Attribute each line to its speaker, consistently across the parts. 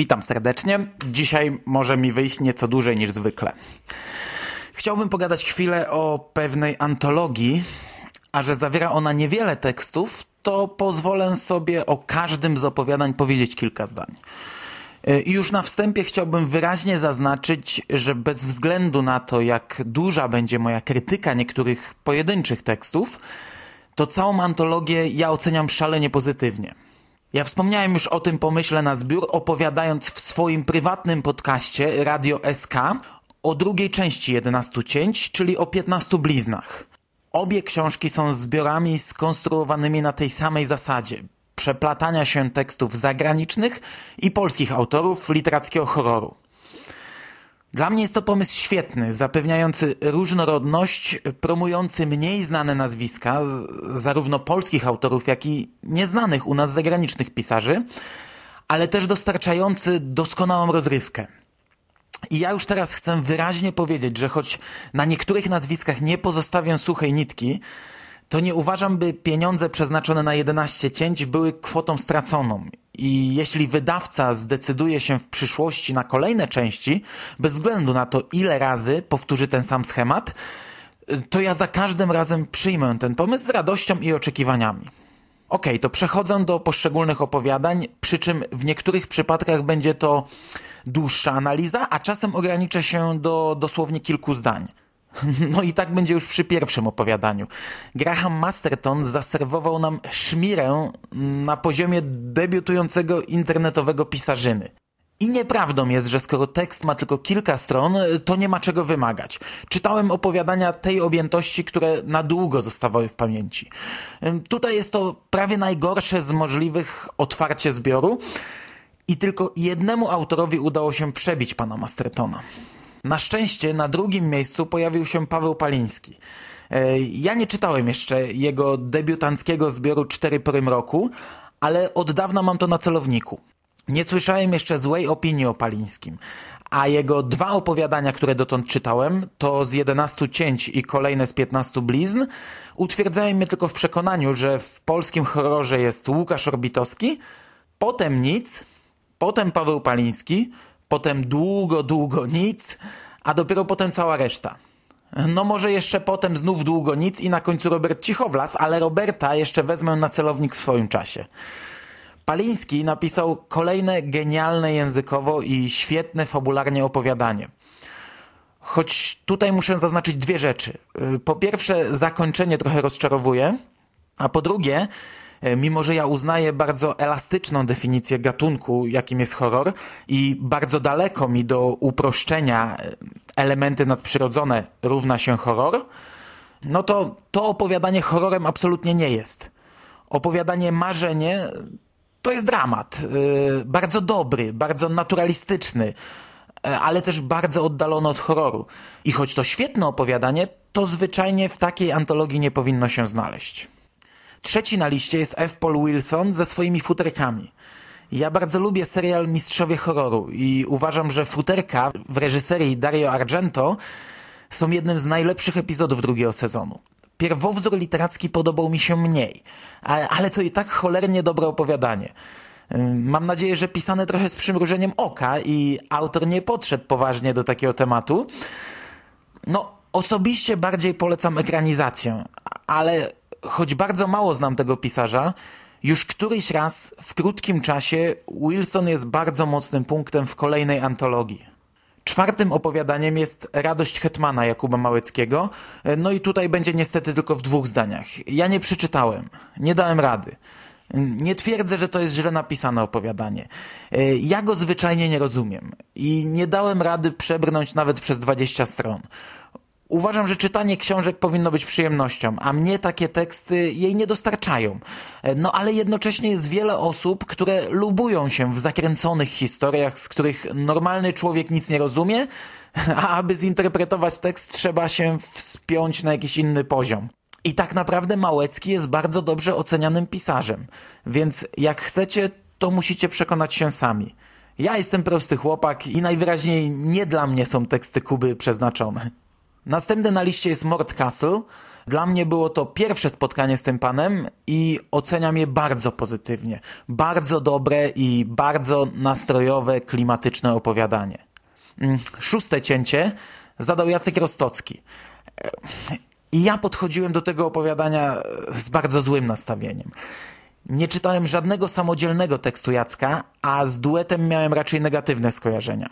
Speaker 1: Witam serdecznie. Dzisiaj może mi wyjść nieco dłużej niż zwykle. Chciałbym pogadać chwilę o pewnej antologii, a że zawiera ona niewiele tekstów, to pozwolę sobie o każdym z opowiadań powiedzieć kilka zdań. E, I już na wstępie chciałbym wyraźnie zaznaczyć, że bez względu na to, jak duża będzie moja krytyka niektórych pojedynczych tekstów, to całą antologię ja oceniam szalenie pozytywnie. Ja wspomniałem już o tym pomyśle na zbiór, opowiadając w swoim prywatnym podcaście Radio SK o drugiej części 11 cięć, czyli o 15 bliznach. Obie książki są zbiorami skonstruowanymi na tej samej zasadzie przeplatania się tekstów zagranicznych i polskich autorów literackiego horroru. Dla mnie jest to pomysł świetny, zapewniający różnorodność, promujący mniej znane nazwiska, zarówno polskich autorów, jak i nieznanych u nas zagranicznych pisarzy, ale też dostarczający doskonałą rozrywkę. I ja już teraz chcę wyraźnie powiedzieć, że choć na niektórych nazwiskach nie pozostawię suchej nitki, to nie uważam, by pieniądze przeznaczone na 11 cięć były kwotą straconą. I jeśli wydawca zdecyduje się w przyszłości na kolejne części, bez względu na to, ile razy powtórzy ten sam schemat, to ja za każdym razem przyjmę ten pomysł z radością i oczekiwaniami. Ok, to przechodzę do poszczególnych opowiadań, przy czym w niektórych przypadkach będzie to dłuższa analiza, a czasem ograniczę się do dosłownie kilku zdań. No i tak będzie już przy pierwszym opowiadaniu. Graham Masterton zaserwował nam szmirę na poziomie debiutującego internetowego pisarzyny. I nieprawdą jest, że skoro tekst ma tylko kilka stron, to nie ma czego wymagać. Czytałem opowiadania tej objętości, które na długo zostawały w pamięci. Tutaj jest to prawie najgorsze z możliwych otwarcie zbioru i tylko jednemu autorowi udało się przebić pana Mastertona. Na szczęście na drugim miejscu pojawił się Paweł Paliński. E, ja nie czytałem jeszcze jego debiutanckiego zbioru Cztery porym roku, ale od dawna mam to na celowniku. Nie słyszałem jeszcze złej opinii o Palińskim, a jego dwa opowiadania, które dotąd czytałem, to z 11 cięć i kolejne z 15 blizn, utwierdzają mnie tylko w przekonaniu, że w polskim horrorze jest Łukasz Orbitowski, potem nic, potem Paweł Paliński, potem długo, długo nic, a dopiero potem cała reszta. No może jeszcze potem znów długo nic i na końcu Robert Cichowlas, ale Roberta jeszcze wezmę na celownik w swoim czasie. Paliński napisał kolejne genialne językowo i świetne fabularnie opowiadanie. Choć tutaj muszę zaznaczyć dwie rzeczy. Po pierwsze, zakończenie trochę rozczarowuje, a po drugie, mimo że ja uznaję bardzo elastyczną definicję gatunku, jakim jest horror i bardzo daleko mi do uproszczenia e, elementy nadprzyrodzone równa się horror, no to to opowiadanie horrorem absolutnie nie jest. Opowiadanie marzenie to jest dramat. E, bardzo dobry, bardzo naturalistyczny, ale też bardzo oddalony od horroru. I choć to świetne opowiadanie, to zwyczajnie w takiej antologii nie powinno się znaleźć. Trzeci na liście jest F. Paul Wilson ze swoimi futerkami. Ja bardzo lubię serial Mistrzowie Horroru i uważam, że futerka w reżyserii Dario Argento są jednym z najlepszych epizodów drugiego sezonu. Pierwowzór literacki podobał mi się mniej, ale, to i tak cholernie dobre opowiadanie. Mam nadzieję, że pisane trochę z przymrużeniem oka i autor nie podszedł poważnie do takiego tematu. No, osobiście bardziej polecam ekranizację, ale choć bardzo mało znam tego pisarza, już któryś raz w krótkim czasie Wilson jest bardzo mocnym punktem w kolejnej antologii. Czwartym opowiadaniem jest Radość Hetmana Jakuba Małeckiego, no i tutaj będzie niestety tylko w dwóch zdaniach. Ja nie przeczytałem, nie dałem rady. Nie twierdzę, że to jest źle napisane opowiadanie. Ja go zwyczajnie nie rozumiem i nie dałem rady przebrnąć nawet przez 20 stron. Uważam, że czytanie książek powinno być przyjemnością, a mnie takie teksty jej nie dostarczają. No ale jednocześnie jest wiele osób, które lubują się w zakręconych historiach, z których normalny człowiek nic nie rozumie, a aby zinterpretować tekst trzeba się wspiąć na jakiś inny poziom. I tak naprawdę Małecki jest bardzo dobrze ocenianym pisarzem, więc jak chcecie, to musicie przekonać się sami. Ja jestem prosty chłopak i najwyraźniej nie dla mnie są teksty Kuby przeznaczone. Następny na liście jest Mort Castle. Dla mnie było to pierwsze spotkanie z tym panem i oceniam je bardzo pozytywnie. Bardzo dobre i bardzo nastrojowe, klimatyczne opowiadanie. Mm, szóste cięcie zadał Jacek Rostocki. I ja podchodziłem do tego opowiadania z bardzo złym nastawieniem. Nie czytałem żadnego samodzielnego tekstu Jacka, a z duetem miałem raczej negatywne skojarzenia.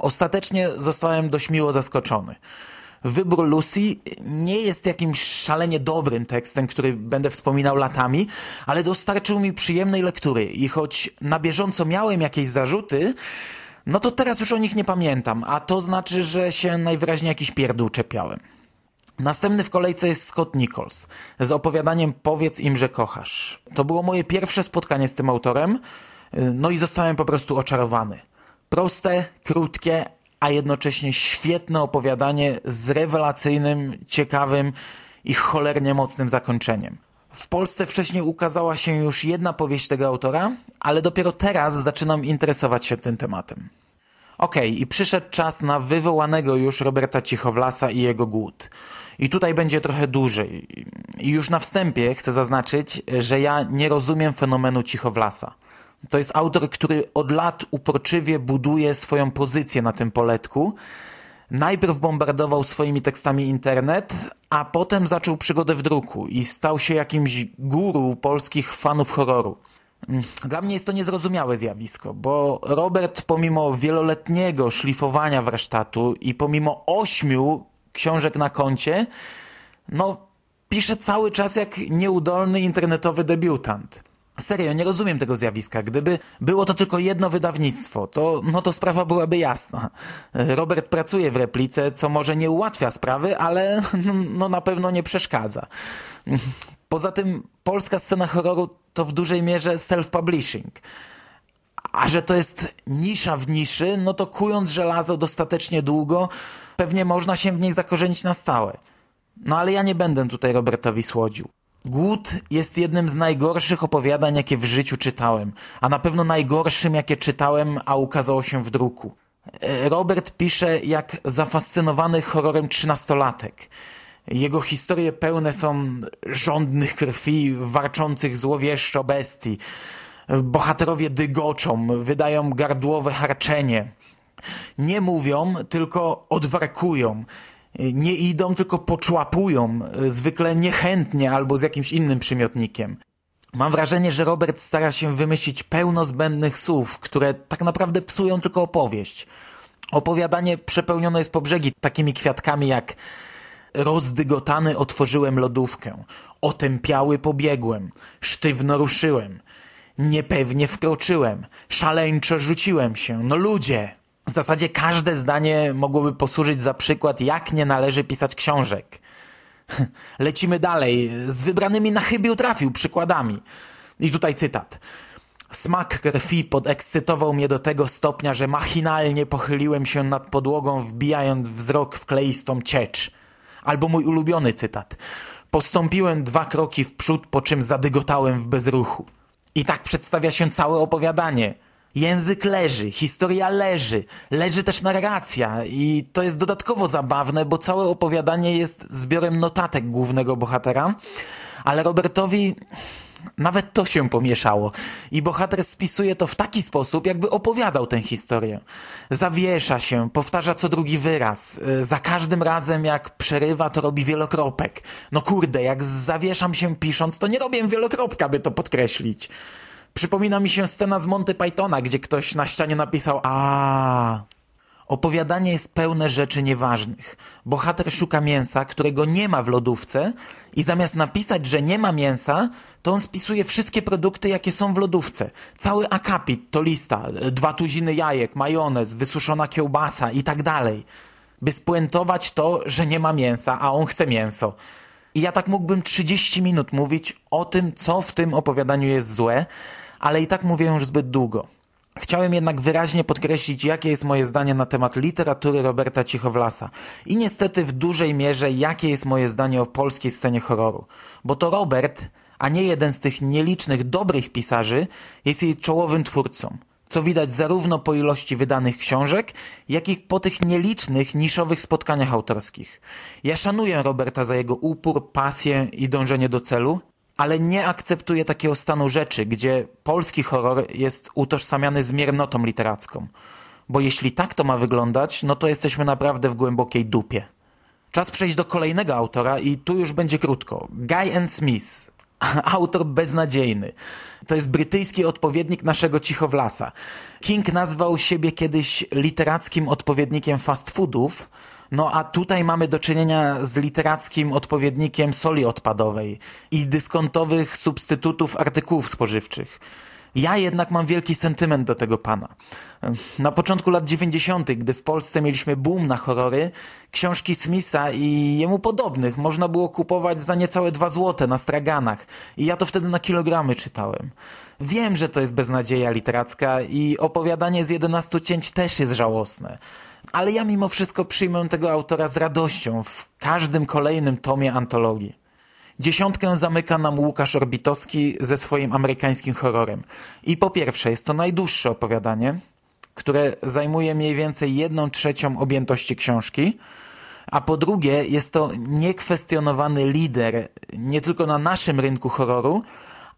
Speaker 1: Ostatecznie zostałem dość miło zaskoczony. Wybór Lucy nie jest jakimś szalenie dobrym tekstem, który będę wspominał latami, ale dostarczył mi przyjemnej lektury i choć na bieżąco miałem jakieś zarzuty, no to teraz już o nich nie pamiętam, a to znaczy, że się najwyraźniej jakiś pierdół czepiałem. Następny w kolejce jest Scott Nichols z opowiadaniem Powiedz im, że kochasz. To było moje pierwsze spotkanie z tym autorem, no i zostałem po prostu oczarowany. Proste, krótkie, a jednocześnie świetne opowiadanie z rewelacyjnym, ciekawym i cholernie mocnym zakończeniem. W Polsce wcześniej ukazała się już jedna powieść tego autora, ale dopiero teraz zaczynam interesować się tym tematem. Okej, okay, i przyszedł czas na wywołanego już Roberta Cichowlasa i jego głód. I tutaj będzie trochę dłużej. I już na wstępie chcę zaznaczyć, że ja nie rozumiem fenomenu Cichowlasa. To jest autor, który od lat uporczywie buduje swoją pozycję na tym poletku. Najpierw bombardował swoimi tekstami internet, a potem zaczął przygodę w druku i stał się jakimś guru polskich fanów horroru. Dla mnie jest to niezrozumiałe zjawisko, bo Robert pomimo wieloletniego szlifowania warsztatu i pomimo ośmiu książek na koncie, no pisze cały czas jak nieudolny internetowy debiutant. Serio, nie rozumiem tego zjawiska. Gdyby było to tylko jedno wydawnictwo, to, no to sprawa byłaby jasna. Robert pracuje w replice, co może nie ułatwia sprawy, ale no, na pewno nie przeszkadza. Poza tym polska scena horroru to w dużej mierze self-publishing. A że to jest nisza w niszy, no to kując żelazo dostatecznie długo, pewnie można się w niej zakorzenić na stałe. No ale ja nie będę tutaj Robertowi słodził. Głód jest jednym z najgorszych opowiadań, jakie w życiu czytałem, a na pewno najgorszym, jakie czytałem, a ukazało się w druku. E, Robert pisze jak zafascynowany horrorem trzynastolatek. Jego historie pełne są żądnych krwi, warczących złowieszczo bestii. Bohaterowie dygoczą, wydają gardłowe harczenie. Nie mówią, tylko odwarkują nie idą, tylko poczłapują, e, zwykle niechętnie albo z jakimś innym przymiotnikiem. Mam wrażenie, że Robert stara się wymyślić pełno zbędnych słów, które tak naprawdę psują tylko opowieść. Opowiadanie przepełnione jest po brzegi takimi kwiatkami jak rozdygotany otworzyłem lodówkę, otępiały pobiegłem, sztywno ruszyłem, niepewnie wkroczyłem, szaleńczo rzuciłem się. No ludzie! W zasadzie każde zdanie mogłoby posłużyć za przykład, jak nie należy pisać książek. Lecimy dalej, z wybranymi na chybił trafił przykładami. I tutaj cytat. Smak krwi podekscytował mnie do tego stopnia, że machinalnie pochyliłem się nad podłogą, wbijając wzrok w kleistą ciecz. Albo mój ulubiony cytat. Postąpiłem dwa kroki w przód, po czym zadygotałem w bezruchu. I tak przedstawia się całe opowiadanie – Język leży, historia leży, leży też narracja i to jest dodatkowo zabawne, bo całe opowiadanie jest zbiorem notatek głównego bohatera, ale Robertowi nawet to się pomieszało i bohater spisuje to w taki sposób, jakby opowiadał tę historię. Zawiesza się, powtarza co drugi wyraz. Za każdym razem jak przerywa, to robi wielokropek. No kurde, jak zawieszam się pisząc, to nie robię wielokropka, by to podkreślić. Przypomina mi się scena z Monty Pythona, gdzie ktoś na ścianie napisał a. Opowiadanie jest pełne rzeczy nieważnych. Bohater szuka mięsa, którego nie ma w lodówce i zamiast napisać, że nie ma mięsa, to on spisuje wszystkie produkty, jakie są w lodówce. Cały akapit to lista, dwa tuziny jajek, majonez, wysuszona kiełbasa i tak dalej. By spuentować to, że nie ma mięsa, a on chce mięso. I ja tak mógłbym 30 minut mówić o tym, co w tym opowiadaniu jest złe, ale i tak mówię już zbyt długo. Chciałem jednak wyraźnie podkreślić, jakie jest moje zdanie na temat literatury Roberta Cichowlasa i niestety w dużej mierze, jakie jest moje zdanie o polskiej scenie horroru. Bo to Robert, a nie jeden z tych nielicznych dobrych pisarzy, jest jej czołowym twórcą. co widać zarówno po ilości wydanych książek, jak i po tych nielicznych, niszowych spotkaniach autorskich. Ja szanuję Roberta za jego upór, pasję i dążenie do celu, ale nie akceptuję takiego stanu rzeczy, gdzie polski horror jest utożsamiany z miernotą literacką. Bo jeśli tak to ma wyglądać, no to jesteśmy naprawdę w głębokiej dupie. Czas przejść do kolejnego autora i tu już będzie krótko. Guy N. Smith, autor beznadziejny. To jest brytyjski odpowiednik naszego Cichowlasa. King nazwał siebie kiedyś literackim odpowiednikiem fast foodów, no a tutaj mamy do czynienia z literackim odpowiednikiem soli odpadowej i dyskontowych substytutów artykułów spożywczych. Ja jednak mam wielki sentyment do tego pana. Na początku lat 90., gdy w Polsce mieliśmy boom na horrory, książki Smitha i jemu podobnych można było kupować za niecałe dwa złote na straganach i ja to wtedy na kilogramy czytałem. Wiem, że to jest beznadzieja literacka i opowiadanie z 11 cięć też jest żałosne. Ale ja mimo wszystko przyjmę tego autora z radością w każdym kolejnym tomie antologii. Dziesiątkę zamyka nam Łukasz Orbitowski ze swoim amerykańskim horrorem. I po pierwsze, jest to najdłuższe opowiadanie, które zajmuje mniej więcej jedną trzecią objętości książki, a po drugie, jest to niekwestionowany lider nie tylko na naszym rynku horroru,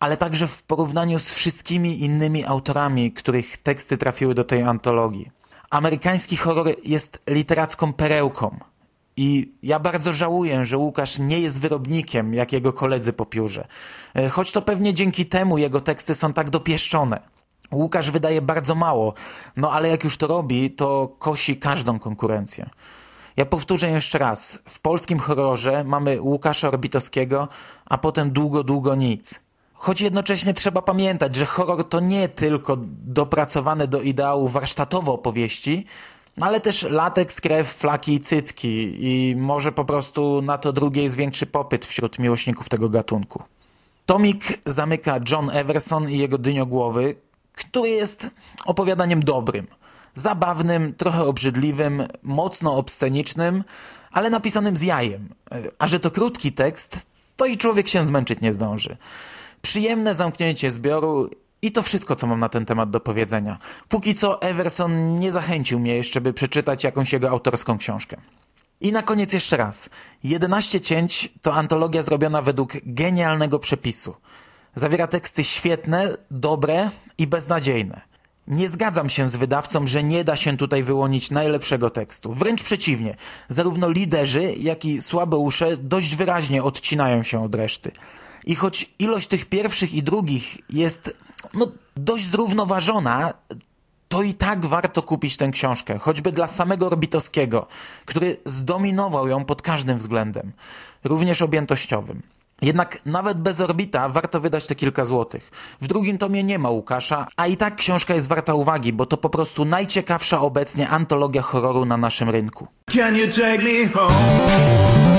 Speaker 1: ale także w porównaniu z wszystkimi innymi autorami, których teksty trafiły do tej antologii. Amerykański horror jest literacką perełką. I ja bardzo żałuję, że Łukasz nie jest wyrobnikiem, jak jego koledzy po piórze. E, choć to pewnie dzięki temu jego teksty są tak dopieszczone. Łukasz wydaje bardzo mało, no ale jak już to robi, to kosi każdą konkurencję. Ja powtórzę jeszcze raz. W polskim horrorze mamy Łukasza Orbitowskiego, a potem długo, długo nic. Choć jednocześnie trzeba pamiętać, że horror to nie tylko dopracowane do ideału warsztatowo opowieści, ale też lateks, krew, flaki cycki i może po prostu na to drugie jest większy popyt wśród miłośników tego gatunku. Tomik zamyka John Everson i jego dyniogłowy, który jest opowiadaniem dobrym, zabawnym, trochę obrzydliwym, mocno obscenicznym, ale napisanym z jajem. A że to krótki tekst, to i człowiek się zmęczyć nie zdąży. Przyjemne zamknięcie zbioru i to wszystko, co mam na ten temat do powiedzenia. Póki co Everson nie zachęcił mnie jeszcze, by przeczytać jakąś jego autorską książkę. I na koniec jeszcze raz. 11 cięć to antologia zrobiona według genialnego przepisu. Zawiera teksty świetne, dobre i beznadziejne. Nie zgadzam się z wydawcą, że nie da się tutaj wyłonić najlepszego tekstu. Wręcz przeciwnie. Zarówno liderzy, jak i słabe usze dość wyraźnie odcinają się od reszty. I choć ilość tych pierwszych i drugich jest no, dość zrównoważona, to i tak warto kupić tę książkę, choćby dla samego Orbitowskiego, który zdominował ją pod każdym względem, również objętościowym. Jednak nawet bez Orbita warto wydać te kilka złotych. W drugim tomie nie ma Łukasza, a i tak książka jest warta uwagi, bo to po prostu najciekawsza obecnie antologia horroru na naszym rynku. Can you take me home?